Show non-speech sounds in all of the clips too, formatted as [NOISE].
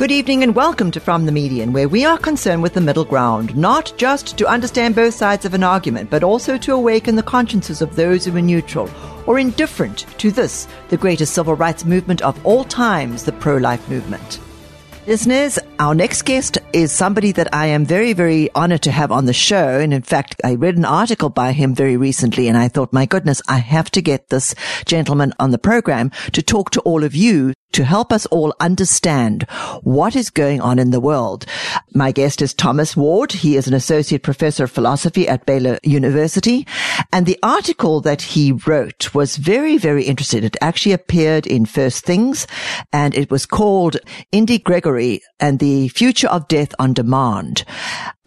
Good evening and welcome to From the Median, where we are concerned with the middle ground, not just to understand both sides of an argument, but also to awaken the consciences of those who are neutral or indifferent to this, the greatest civil rights movement of all times, the pro life movement. Listeners, our next guest is somebody that I am very, very honored to have on the show. And in fact, I read an article by him very recently and I thought, my goodness, I have to get this gentleman on the program to talk to all of you to help us all understand what is going on in the world. My guest is Thomas Ward. He is an associate professor of philosophy at Baylor University. And the article that he wrote was very, very interesting. It actually appeared in First Things and it was called Indi Gregory and the The future of Death on Demand.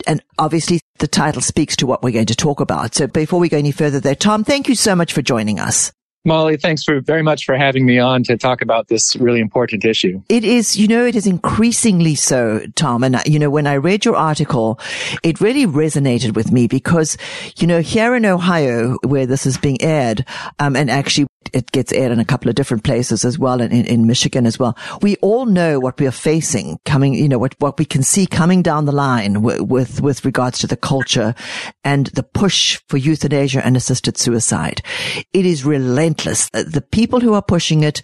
And obviously the title speaks to what we're going to talk about. So before we go any further there, Tom, thank you so much for joining us. Molly, thanks for very much for having me on to talk about this really important issue. It is, you know, it is increasingly so, Tom. And, you know, when I read your article, it really resonated with me because, you know, here in Ohio, where this is being aired, um, and actually it gets aired in a couple of different places as well, in, in Michigan as well. We all know what we are facing coming, you know, what, what we can see coming down the line with, with, with regards to the culture and the push for euthanasia and assisted suicide. It is relentless. Uh, the people who are pushing it,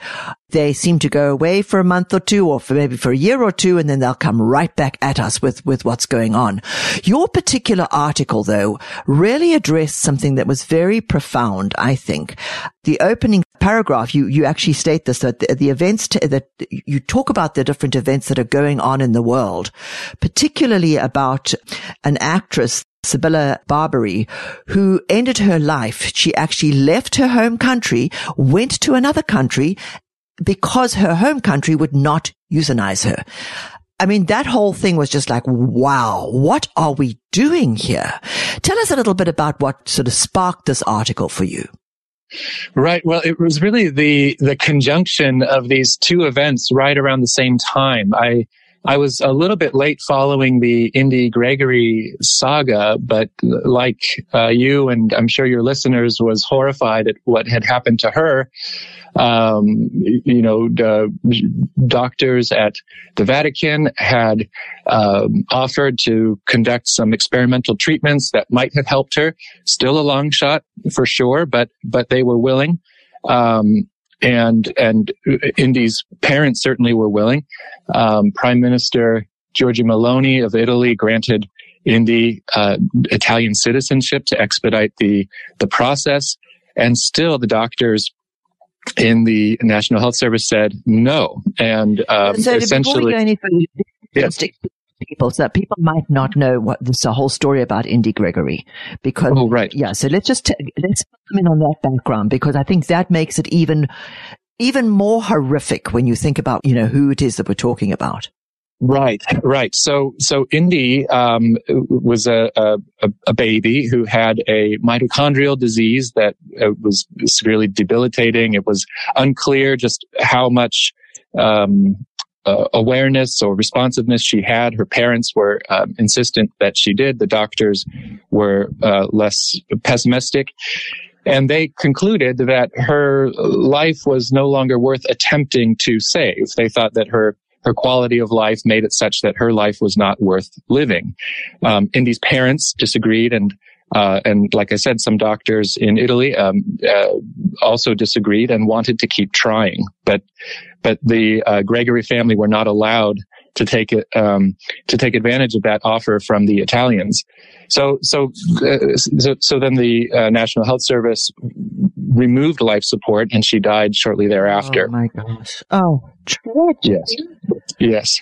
they seem to go away for a month or two or for maybe for a year or two and then they'll come right back at us with, with what's going on. Your particular article though really addressed something that was very profound, I think. The opening paragraph, you, you actually state this, that the, the events t- that you talk about the different events that are going on in the world, particularly about an actress Sibilla Barbieri, who ended her life. She actually left her home country, went to another country because her home country would not euthanize her. I mean, that whole thing was just like, wow, what are we doing here? Tell us a little bit about what sort of sparked this article for you. Right. Well, it was really the the conjunction of these two events right around the same time. I I was a little bit late following the Indi Gregory saga, but like uh, you and I'm sure your listeners was horrified at what had happened to her. Um, you know, doctors at the Vatican had um, offered to conduct some experimental treatments that might have helped her. Still a long shot for sure, but but they were willing. Um, and and Indi's parents certainly were willing. Um, Prime Minister Giorgia Meloni of Italy granted Indi uh, Italian citizenship to expedite the the process, and still the doctors in the National Health Service said no, and um, so essentially. Yes people so that people might not know what this the whole story about Indi Gregory because oh, right. yeah so let's just t- let's come in on that background because I think that makes it even even more horrific when you think about you know who it is that we're talking about Right, right. So, so Indi um, was a, a, a baby who had a mitochondrial disease that uh, was severely debilitating. It was unclear just how much um, uh, awareness or responsiveness she had. Her parents were um, insistent that she did. The doctors were uh, less pessimistic. And they concluded that her life was no longer worth attempting to save. They thought that her her quality of life made it such that her life was not worth living. Um, Indi's parents disagreed and uh, and like I said, some doctors in Italy um, uh, also disagreed and wanted to keep trying, but but the uh, Gregory family were not allowed to take it um, to take advantage of that offer from the Italians. So so uh, so, so, then the uh, National Health Service removed life support, and she died shortly thereafter. Oh my gosh! Oh, tragic. Yes, yes.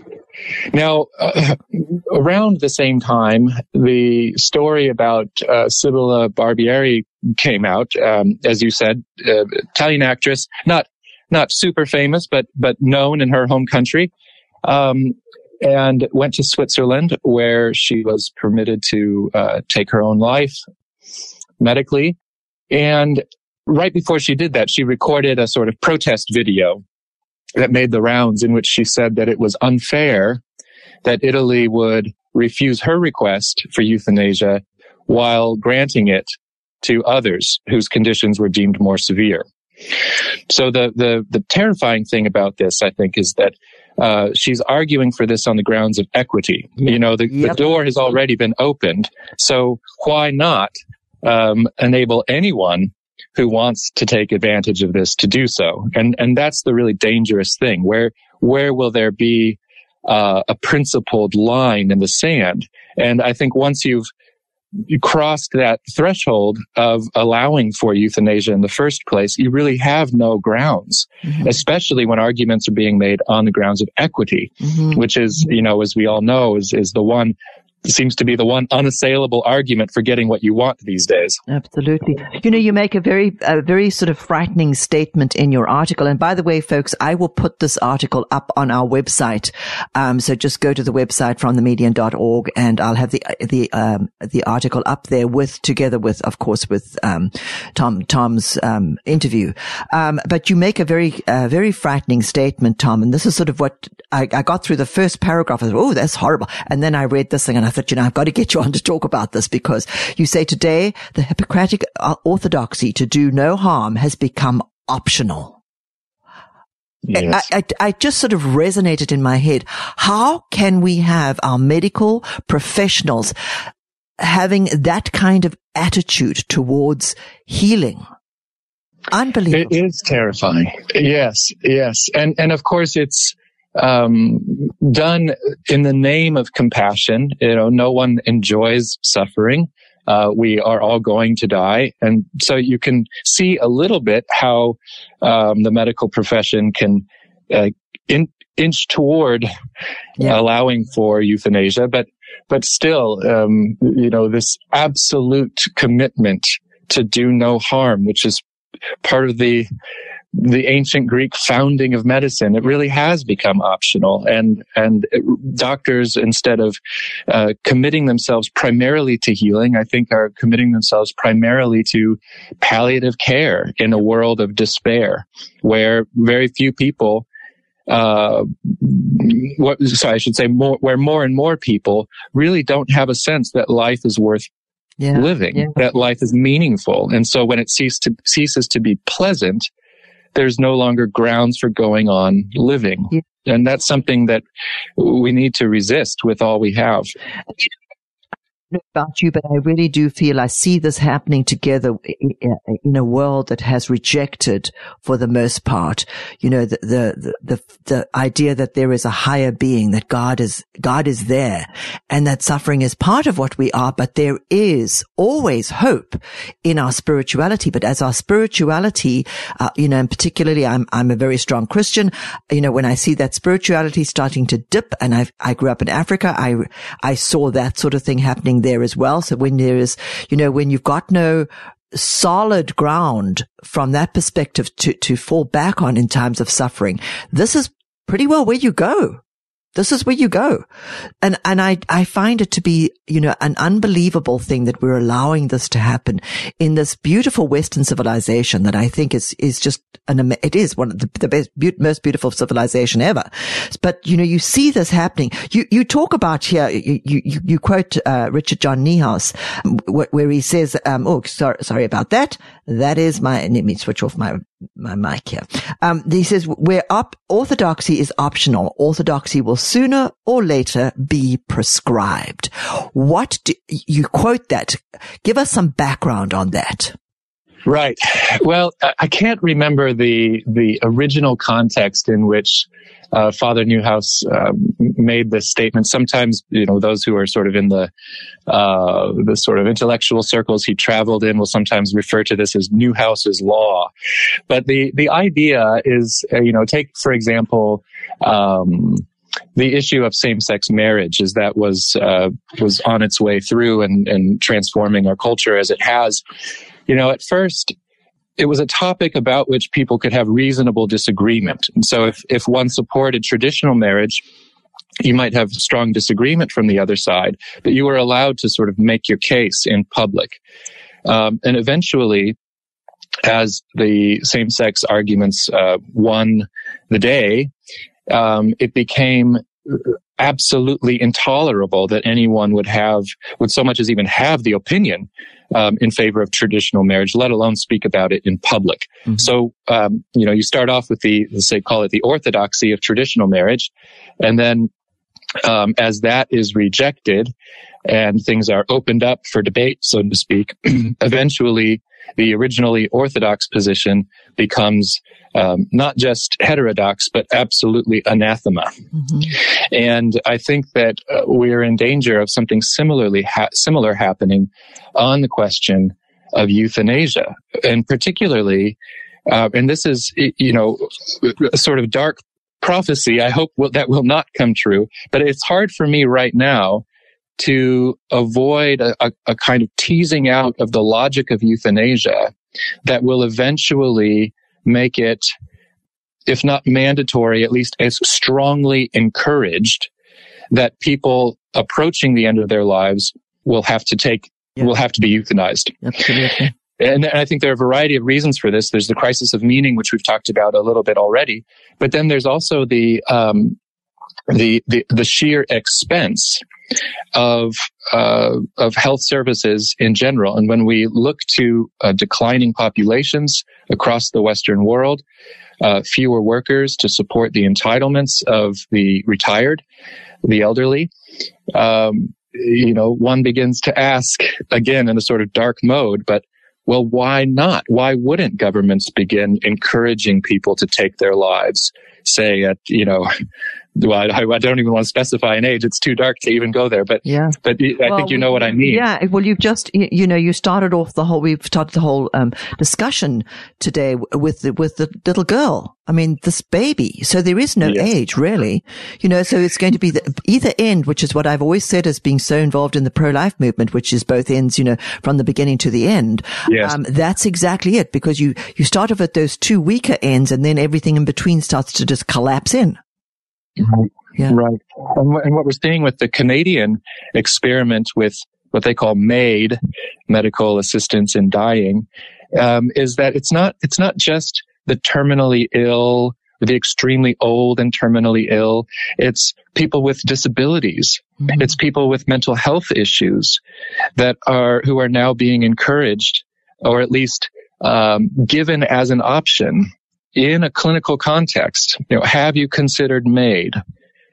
Now, uh, [LAUGHS] around the same time, the story about uh, Sibilla Barbieri came out. Um, as you said, uh, Italian actress, not not super famous, but but known in her home country. Um, and went to Switzerland where she was permitted to uh, take her own life medically. And right before she did that, she recorded a sort of protest video that made the rounds in which she said that it was unfair that Italy would refuse her request for euthanasia while granting it to others whose conditions were deemed more severe. So the, the, the terrifying thing about this, I think, is that uh, she's arguing for this on the grounds of equity. You know, the, yep. the door has already been opened. So why not um, enable anyone who wants to take advantage of this to do so? And and that's the really dangerous thing. Where where will there be uh, a principled line in the sand? And I think once you've you crossed that threshold of allowing for euthanasia in the first place, you really have no grounds, mm-hmm. especially when arguments are being made on the grounds of equity, mm-hmm. which is, you know, as we all know, is, is the one seems to be the one unassailable argument for getting what you want these days. Absolutely. You know, you make a very, a very sort of frightening statement in your article. And by the way, folks, I will put this article up on our website. Um, so just go to the website from fromthemedian.org and I'll have the, the, um, the article up there with, together with, of course, with, um, Tom, Tom's, um, interview. Um, but you make a very, uh, very frightening statement, Tom. And this is sort of what I, I got through the first paragraph. Oh, that's horrible. And then I read this thing and I thought, you know, I've got to get you on to talk about this because you say today the Hippocratic orthodoxy to do no harm has become optional. Yes. I, I, I, just sort of resonated in my head. How can we have our medical professionals having that kind of attitude towards healing? Unbelievable. It is terrifying. Yes, yes. And, and of course it's, um, done in the name of compassion. You know, no one enjoys suffering. Uh, we are all going to die. And so you can see a little bit how um, the medical profession can uh, in, inch toward [LAUGHS] yeah. allowing for euthanasia, but but still, um, you know, this absolute commitment to do no harm, which is part of the the ancient Greek founding of medicine. It really has become optional, and and doctors instead of uh, committing themselves primarily to healing, I think are committing themselves primarily to palliative care in a world of despair, where very few people. Uh, what, sorry, I should say more, where more and more people really don't have a sense that life is worth yeah, living, yeah. that life is meaningful. And so when it ceases to, ceases to be pleasant, there's no longer grounds for going on living. Yeah. And that's something that we need to resist with all we have about you, but I really do feel I see this happening together in a world that has rejected, for the most part, you know, the, the, the, the, idea that there is a higher being, that God is, God is there and that suffering is part of what we are, but there is always hope in our spirituality. But as our spirituality, uh, you know, and particularly I'm, I'm a very strong Christian, you know, when I see that spirituality starting to dip and I, I grew up in Africa, I, I saw that sort of thing happening there as well. So when there is, you know, when you've got no solid ground from that perspective to, to fall back on in times of suffering, this is pretty well where you go. This is where you go. And, and I, I find it to be, you know, an unbelievable thing that we're allowing this to happen in this beautiful Western civilization that I think is, is just an, it is one of the, the best, most beautiful civilization ever. But, you know, you see this happening. You, you talk about here, you, you, you quote, uh, Richard John Neuhaus, where he says, um, oh, sorry, sorry about that. That is my, let me switch off my, my mic here. Um, he says, where up, orthodoxy is optional. Orthodoxy will sooner or later be prescribed. What do you quote that? Give us some background on that. Right. Well, I can't remember the the original context in which uh, Father Neuhaus uh, made this statement. Sometimes, you know, those who are sort of in the uh, the sort of intellectual circles he traveled in will sometimes refer to this as Neuhaus's law. But the the idea is, uh, you know, take for example. Um, the issue of same-sex marriage is that was uh, was on its way through and, and transforming our culture as it has. You know, at first it was a topic about which people could have reasonable disagreement. And so if, if one supported traditional marriage, you might have strong disagreement from the other side, but you were allowed to sort of make your case in public. Um, and eventually, as the same-sex arguments uh, won the day, um, it became absolutely intolerable that anyone would have, would so much as even have the opinion um, in favor of traditional marriage, let alone speak about it in public. Mm-hmm. So, um, you know, you start off with the, say, call it the orthodoxy of traditional marriage, and then um, as that is rejected and things are opened up for debate, so to speak, [CLEARS THROAT] eventually the originally orthodox position becomes um, not just heterodox, but absolutely anathema. Mm-hmm. And I think that uh, we're in danger of something similarly ha- similar happening on the question of euthanasia, and particularly, uh, and this is you know a sort of dark prophecy. I hope will, that will not come true, but it's hard for me right now to avoid a, a, a kind of teasing out of the logic of euthanasia that will eventually make it, if not mandatory, at least as strongly encouraged that people approaching the end of their lives will have to take, yeah. will have to be euthanized. Absolutely. And, I think there are a variety of reasons for this. There's the crisis of meaning, which we've talked about a little bit already. But then there's also the, um, the, the, the sheer expense of uh, of health services in general. And when we look to uh, declining populations across the Western world, uh, fewer workers to support the entitlements of the retired, the elderly. Um, you know, one begins to ask again in a sort of dark mode, but well, why not? Why wouldn't governments begin encouraging people to take their lives, say at, you know, well, I, I, don't even want to specify an age. It's too dark to even go there. But yeah, but I well, think you know what I mean. Yeah. Well, you've just you, you know you started off the whole. We've started the whole um, discussion today with the, with the little girl. I mean, this baby. So there is no yes. age really. You know, so it's going to be the either end, which is what I've always said as being so involved in the pro life movement, which is both ends. You know, from the beginning to the end. Yes. Um, that's exactly it because you you start off at those two weaker ends, and then everything in between starts to just collapse in. Right. Yeah. Right. And, and what we're seeing with the Canadian experiment with what they call MAID, medical assistance in dying, um, is that it's not it's not just the terminally ill, the extremely old and terminally ill. It's people with disabilities. Mm-hmm. It's people with mental health issues that are who are now being encouraged, or at least um, given as an option in a clinical context, you know, have you considered MAID?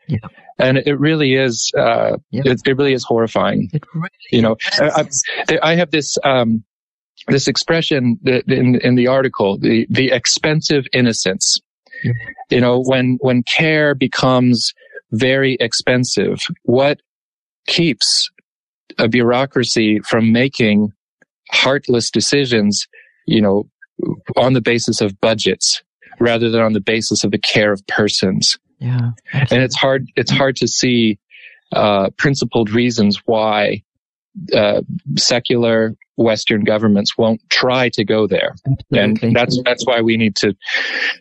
Yeah. And it really is, uh, yeah. it, it, really is horrifying. Really you know, I, I, I, have this, um, this expression in, in the article, the, the expensive innocence. Yeah. You know, when, when care becomes very expensive, what keeps a bureaucracy from making heartless decisions, you know, on the basis of budgets rather than on the basis of the care of persons. Yeah. And it's hard, it's hard to see, uh, principled reasons why, uh, secular Western governments won't try to go there. Absolutely. And that's, that's why we need to,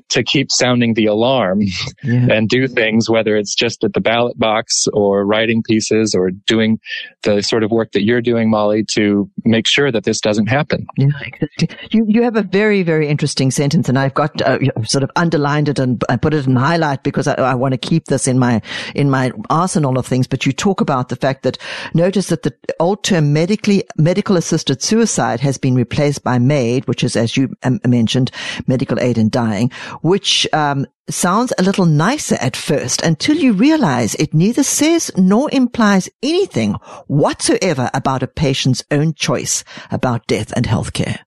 to keep sounding the alarm [LAUGHS] yeah. and do things, whether it's just at the ballot box or writing pieces or doing the sort of work that you're doing, Molly, to make sure that this doesn't happen. Yeah, exactly. You, you have a very, very interesting sentence and I've got uh, sort of underlined it and I put it in highlight because I, I want to keep this in my, in my arsenal of things. But you talk about the fact that notice that the old term medically, medical assisted suicide has been replaced by MAID, which is, as you um, mentioned, medical aid in dying, which um, sounds a little nicer at first until you realize it neither says nor implies anything whatsoever about a patient's own choice about death and healthcare.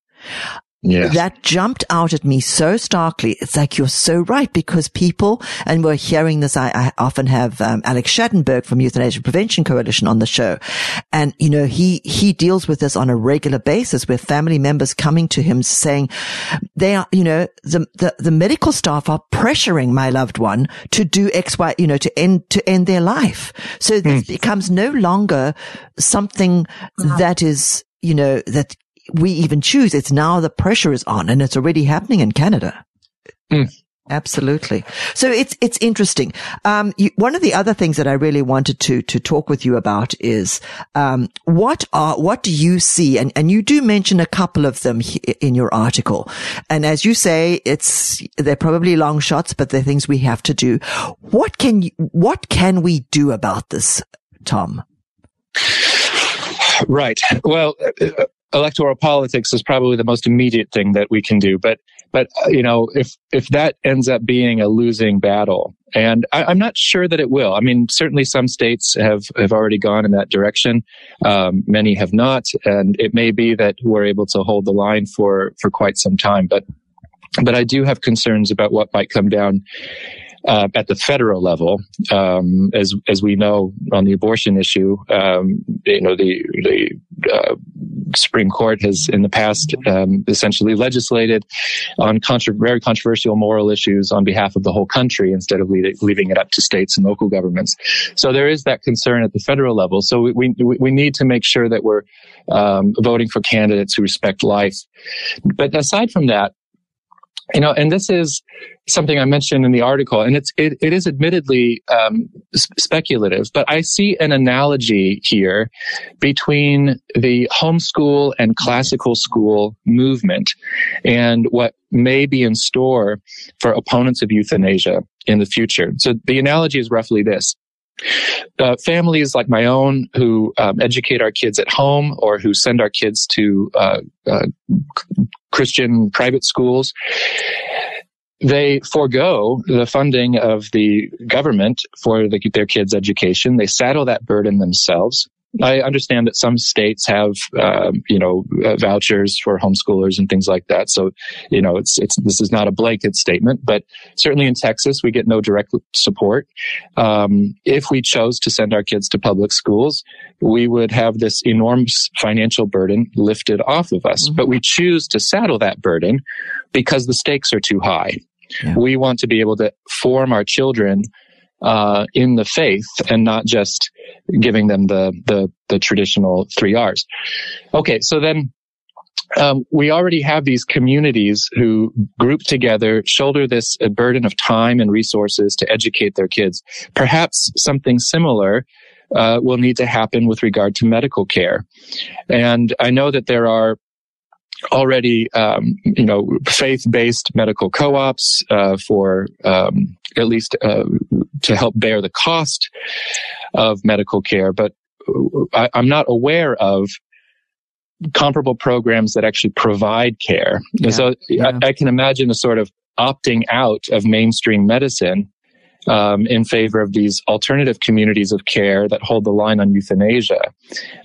Yes. That jumped out at me so starkly. It's like you're so right because people, and we're hearing this. I, I often have um, Alex Schadenberg from Euthanasia Prevention Coalition on the show, and you know he he deals with this on a regular basis, with family members coming to him saying they are, you know, the the, the medical staff are pressuring my loved one to do X, Y, you know, to end to end their life. So mm. this becomes no longer something that is you know, that we even choose. It's now the pressure is on and it's already happening in Canada. Mm. Absolutely. So it's it's interesting. Um, you, one of the other things that I really wanted to to talk with you about is um, what are what do you see? And and you do mention a couple of them in your article. And as you say, it's they're probably long shots, but they're things we have to do. What can you, what can we do about this, Tom? Right. Well, uh, electoral politics is probably the most immediate thing that we can do. But but uh, you know, if if that ends up being a losing battle, and I, am not sure that it will. I mean, certainly some states have have already gone in that direction. Um, many have not, and it may be that we're able to hold the line for for quite some time. But but I do have concerns about what might come down uh, at the federal level, um, as as we know on the abortion issue, um, you know the the uh, Supreme Court has in the past um, essentially legislated on contra- very controversial moral issues on behalf of the whole country instead of leaving, leaving it up to states and local governments. So there is that concern at the federal level. So we we, we need to make sure that we're um, voting for candidates who respect life. But aside from that, you know, and this is something I mentioned in the article, and it's it, it is admittedly um, speculative, but I see an analogy here between the homeschool and classical school movement and what may be in store for opponents of euthanasia in the future. So the analogy is roughly this. Uh, families like my own who um, educate our kids at home or who send our kids to uh, uh, Christian private schools, they forego the funding of the government for the, their kids' education. They saddle that burden themselves. I understand that some states have, um, you know, uh, vouchers for homeschoolers and things like that. So, you know, it's it's this is not a blanket statement, but certainly in Texas we get no direct support. Um, if we chose to send our kids to public schools, we would have this enormous financial burden lifted off of us. Mm-hmm. But we choose to saddle that burden because the stakes are too high. Yeah. We want to be able to form our children uh, in the faith and not just giving them the, the, the traditional three R's. Okay. So then, um, we already have these communities who group together, shoulder this burden of time and resources to educate their kids. Perhaps something similar uh, will need to happen with regard to medical care. And I know that there are already, um, you know, faith-based medical co-ops uh, for um, at least uh, to help bear the cost of medical care, but I, am not aware of comparable programs that actually provide care. Yeah, so yeah. I, I, can imagine a sort of opting out of mainstream medicine um, in favor of these alternative communities of care that hold the line on euthanasia,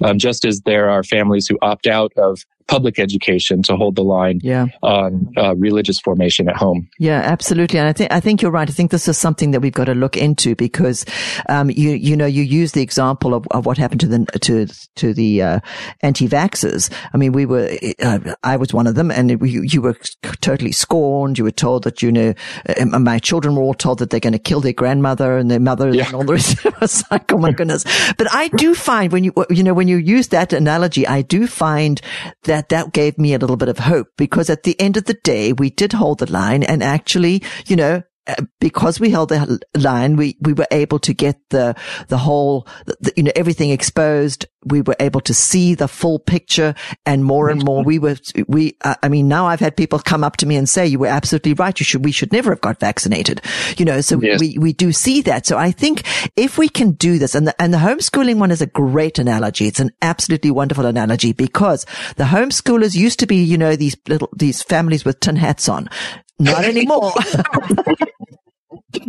um, just as there are families who opt out of public education to hold the line yeah. on uh, religious formation at home. Yeah, absolutely. And I think, I think you're right. I think this is something that we've got to look into because, um, you, you know, you use the example of, of what happened to the, to, to the, uh, anti-vaxxers. I mean, we were, uh, I was one of them and you, you were totally scorned. You were told that, you know, uh, my children were all told that they're going to kill their grandmother and their mother yeah. and all the rest. it [LAUGHS] was like, oh my goodness. But I do find when you, you know, when you use that analogy, I do find that that that gave me a little bit of hope because at the end of the day, we did hold the line and actually, you know, because we held the line, we, we were able to get the, the whole, the, you know, everything exposed. We were able to see the full picture and more and more we were, we, uh, I mean, now I've had people come up to me and say, you were absolutely right. You should, we should never have got vaccinated, you know, so yes. we, we do see that. So I think if we can do this and the, and the homeschooling one is a great analogy. It's an absolutely wonderful analogy because the homeschoolers used to be, you know, these little, these families with tin hats on. Not anymore.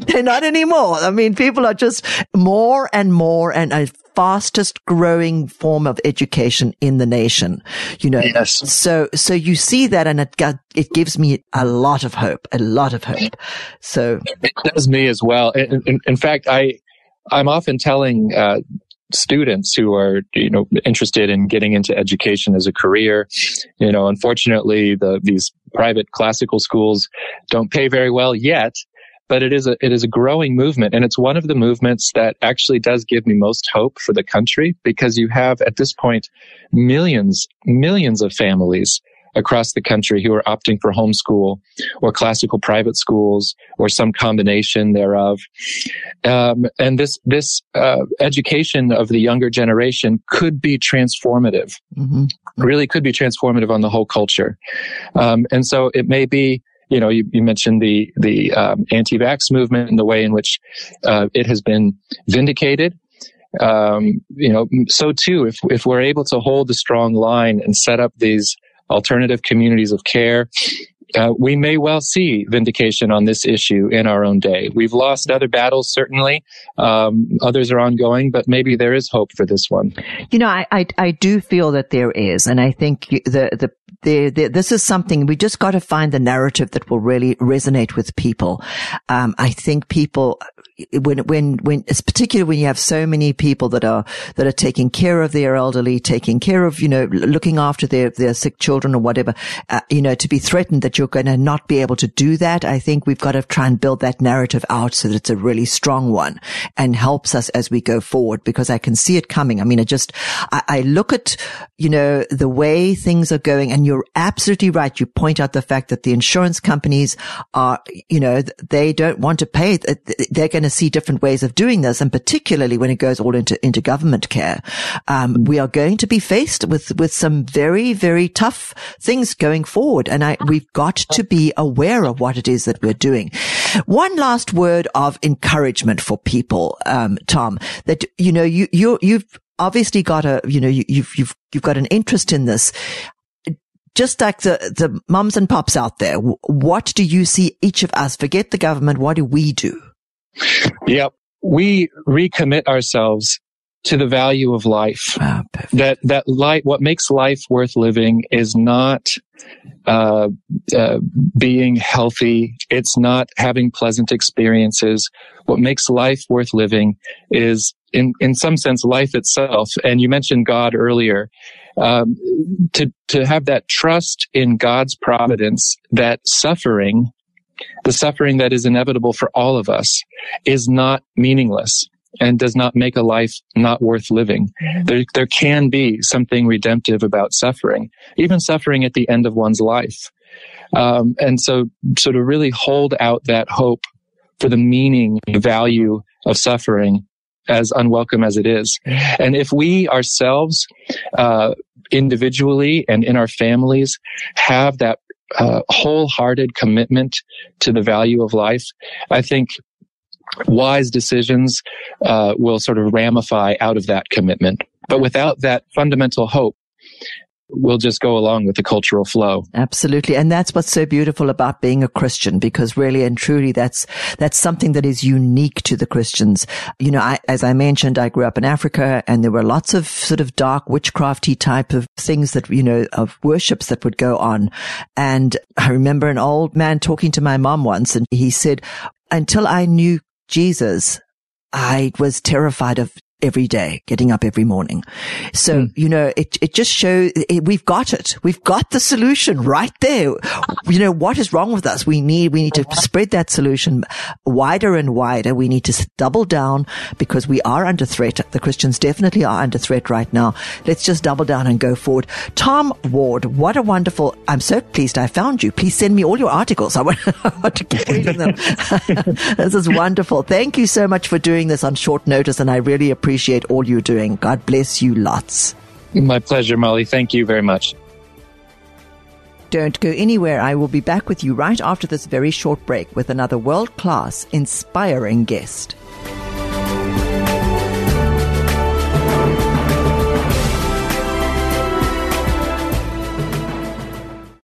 They're [LAUGHS] not anymore. I mean, people are just more and more and a fastest growing form of education in the nation. You know, yes. so, so you see that and it got, it gives me a lot of hope, a lot of hope. So it does me as well. In, in, in fact, I, I'm often telling, uh, students who are you know interested in getting into education as a career. You know unfortunately the these private classical schools don't pay very well yet but it is a it is a growing movement. And it's one of the movements that actually does give me most hope for the country because you have at this point millions millions of families across the country who are opting for homeschool or classical private schools or some combination thereof. Um, and this this uh, education of the younger generation could be transformative. Mm-hmm. Really, could be transformative on the whole culture. Um, and so it may be you know, you, you mentioned the the um, anti-vax movement and the way in which uh, it has been vindicated. Um, you know, so too, if if we're able to hold a strong line and set up these alternative communities of care, uh, we may well see vindication on this issue in our own day. We've lost other battles, certainly. Um, others are ongoing, but maybe there is hope for this one. You know, I, I, I do feel that there is, and I think the the the, the, this is something we just got to find the narrative that will really resonate with people. Um, I think people, when, when, when, it's particularly when you have so many people that are, that are taking care of their elderly, taking care of, you know, looking after their, their sick children or whatever, uh, you know, to be threatened that you're going to not be able to do that. I think we've got to try and build that narrative out so that it's a really strong one and helps us as we go forward because I can see it coming. I mean, I just, I, I look at, you know, the way things are going and you're absolutely right. You point out the fact that the insurance companies are, you know, they don't want to pay. They're going to see different ways of doing this. And particularly when it goes all into, into government care, um, we are going to be faced with, with some very, very tough things going forward. And I, we've got to be aware of what it is that we're doing. One last word of encouragement for people, um, Tom, that, you know, you, you, you've, obviously got a, you know, you, you've, you've, you've got an interest in this just like the, the mums and pops out there, what do you see each of us? Forget the government. What do we do? Yep. We recommit ourselves to the value of life. Ah, that, that light, what makes life worth living is not, uh, uh, being healthy. It's not having pleasant experiences. What makes life worth living is in, in some sense, life itself. And you mentioned God earlier um, to to have that trust in God's providence that suffering, the suffering that is inevitable for all of us, is not meaningless and does not make a life not worth living. Mm-hmm. There, there can be something redemptive about suffering, even suffering at the end of one's life. Um, and so, so to really hold out that hope for the meaning, the value of suffering as unwelcome as it is. And if we ourselves, uh, individually and in our families have that uh, wholehearted commitment to the value of life, I think wise decisions uh, will sort of ramify out of that commitment. But without that fundamental hope, we'll just go along with the cultural flow. Absolutely. And that's what's so beautiful about being a Christian, because really and truly that's, that's something that is unique to the Christians. You know, I, as I mentioned, I grew up in Africa and there were lots of sort of dark witchcrafty type of things that, you know, of worships that would go on. And I remember an old man talking to my mom once and he said, until I knew Jesus, I was terrified of every day, getting up every morning. So, mm. you know, it, it just shows it, we've got it. We've got the solution right there. You know, what is wrong with us? We need, we need to spread that solution wider and wider. We need to double down because we are under threat. The Christians definitely are under threat right now. Let's just double down and go forward. Tom Ward, what a wonderful, I'm so pleased I found you. Please send me all your articles. I [LAUGHS] want, I want to keep reading them. [LAUGHS] this is wonderful. Thank you so much for doing this on short notice and I really appreciate appreciate all you're doing. God bless you lots. My pleasure, Molly. Thank you very much. Don't go anywhere. I will be back with you right after this very short break with another world class, inspiring guest.